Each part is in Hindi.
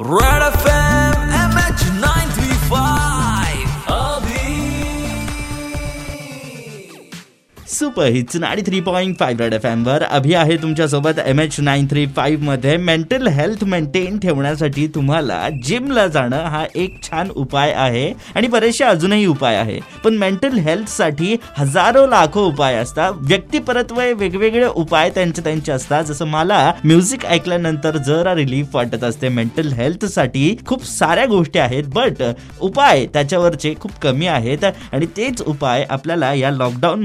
Right off super hits ninety three point five red F एमवर अभि आहे तुमच्यासोबत एम एच नाईन थ्री फाईव्हमध्ये. मेंटल हेल्थ मेंटेन ठेवण्यासाठी तुम्हाला जिमला जाणं हा एक छान उपाय आहे. आणि बरेचसे अजूनही उपाय आहे. पण मेंटल हेल्थसाठी हजारो लाखो उपाय असतात. व्यक्तिपरत्व वेगवेगळे उपाय त्यांचे त्यांचे असतात. जसं मला म्युझिक ऐकल्यानंतर जरा रिलीफ वाटत असते. मेंटल हेल्थसाठी खूप साऱ्या गोष्टी आहेत बट उपाय त्याच्यावरचे खूप कमी आहेत. आणि तेच उपाय आपल्याला या लॉकडाऊन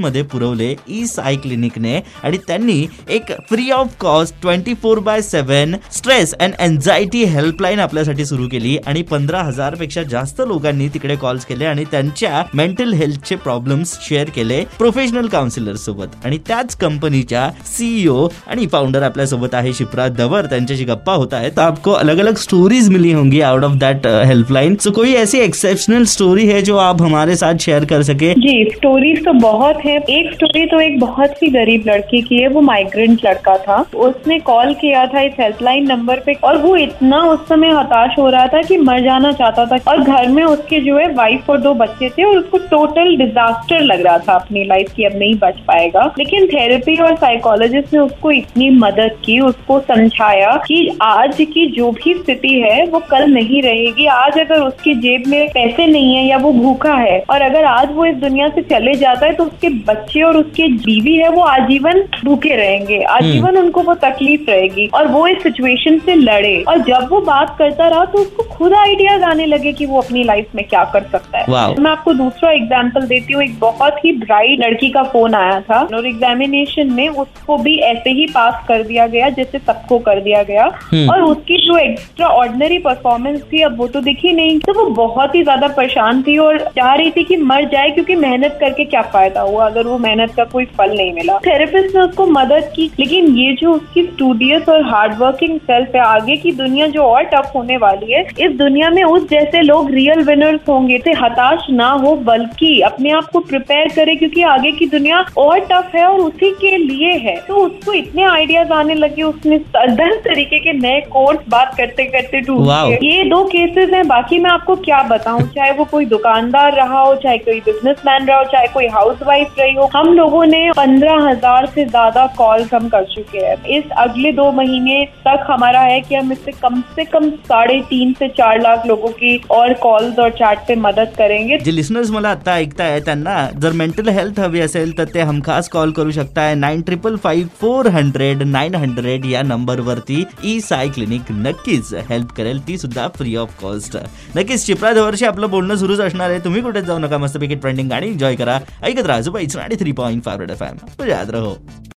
मध्ये ई साय क्लिनिकने आणि त्यांनी एक free of cost twenty four by seven stress and anxiety helpline आपल्यासाठी सुरू केली आणि पंधरा हजारपेक्षा जास्त लोकांनी तिकडे कॉल्स केले आणि त्यांच्या मेंटल हेल्थचे प्रॉब्लेम्स शेअर केले प्रोफेशनल काउन्सिलर सोबत. आणि त्याच कंपनीच्या सीईओ आणि फाउंडर आपल्यासोबत आहे शिप्रा दवर त्यांच्याशी गप्पा होता है तो आपको अलग अलग स्टोरीज मिली होंगी out of that helpline so कोई ऐसी एक्सेप्शनल स्टोरी है जो आप हमारे साथ शेयर कर सके? जी स्टोरीज तो बहुत है। एक स्टोरी तो एक बहुत ही गरीब लड़की की है, वो माइग्रेंट लड़का था। उसने कॉल किया था इस हेल्पलाइन नंबर पे और वो इतना उस समय हताश हो रहा था कि मर जाना चाहता था। और घर में उसके जो है वाइफ और दो बच्चे थे और उसको टोटल डिजास्टर लग रहा था अपनी लाइफ की, अब नहीं बच पाएगा। लेकिन थेरेपी और साइकोलॉजिस्ट ने उसको इतनी मदद की, उसको समझाया कि आज की जो भी स्थिति है, वो कल नहीं रहेगी। आज अगर उसकी जेब में पैसे नहीं है या वो भूखा है, और अगर आज वो इस दुनिया से चले जाता है तो उसके बच्चे और उसके बीवी है वो आजीवन भूखे रहेंगे। आजीवन उनको वो तकलीफ़ रहेगी और वो इस सिचुएशन से लड़े। और जब वो बात करता रहा तो उसको खुद आइडियाज़ आने लगे कि वो अपनी लाइफ में क्या कर सकता है. मैं आपको दूसरा एग्ज़ाम्पल देती हूँ। एक बहुत ही ब्राइट लड़की का फ़ोन आया था। और एग्जामिनेशन में उसको भी ऐसे ही पास कर दिया गया जैसे सबको कर दिया गया। और उसकी जो एक्स्ट्रा ऑर्डिनरी परफॉर्मेंस थी अब वो तो दिखी नहीं। तो वो बहुत ही ज़्यादा परेशान थी और चाह रही थी कि मर जाए क्योंकि मेहनत करके क्या फ़ायदा हुआ? अगर वो मेहनत का कोई फल नहीं मिला। थेरेपिस्ट ने उसको मदद की लेकिन ये जो उसकी स्टूडियस और हार्ड वर्किंग सेल्फ है आगे की दुनिया जो और टफ होने वाली है इस दुनिया में उस जैसे लोग रियल विनर्स होंगे से हताश ना हो बल्कि अपने आप को प्रिपेयर करे क्योंकि आगे की दुनिया और टफ है और उसी के लिए है। तो उसको इतने आइडियाज़ आने लगे उसने दस तरीके के नए कोर्स बात करते करते टूट. ये दो केसेस हैं बाकी मैं आपको क्या बताऊँ चाहे वो कोई दुकानदार रहा हो चाहे कोई बिजनेसमैन रहा हो चाहे कोई हाउसवाइफ रही हो हम लोगों ने पंद्रह हज़ार से ज़्यादा कॉल्स हम कर चुके हैं। इस अगले दो महीने तक हमारा है कि हम इससे कम से कम साढ़े तीन से चार लाख लोगों की और कॉल्स और चैट पे मदद करेंगे। जे लिसनर्स मला आता ऐकताय त्यांना, जर मेंटल हेल्थ हवी असेल तर ते हमखास कॉल करू शकताय nine triple five four hundred nine hundred या नंबरवरती ई साय क्लिनिक नक्कीच हेल्प करेल, ती सुद्धा फ्री ऑफ़ कॉस्ट नक्कीच चिपळा जवळशी आपलं बोलणं सुरूच असणार आहे. तुम्ही कुठेच जाऊ नका, मस्तपैकी ट्रेंडिंग गाणी एन्जॉय करा. ऐकत राहा three point five F M याद रहो।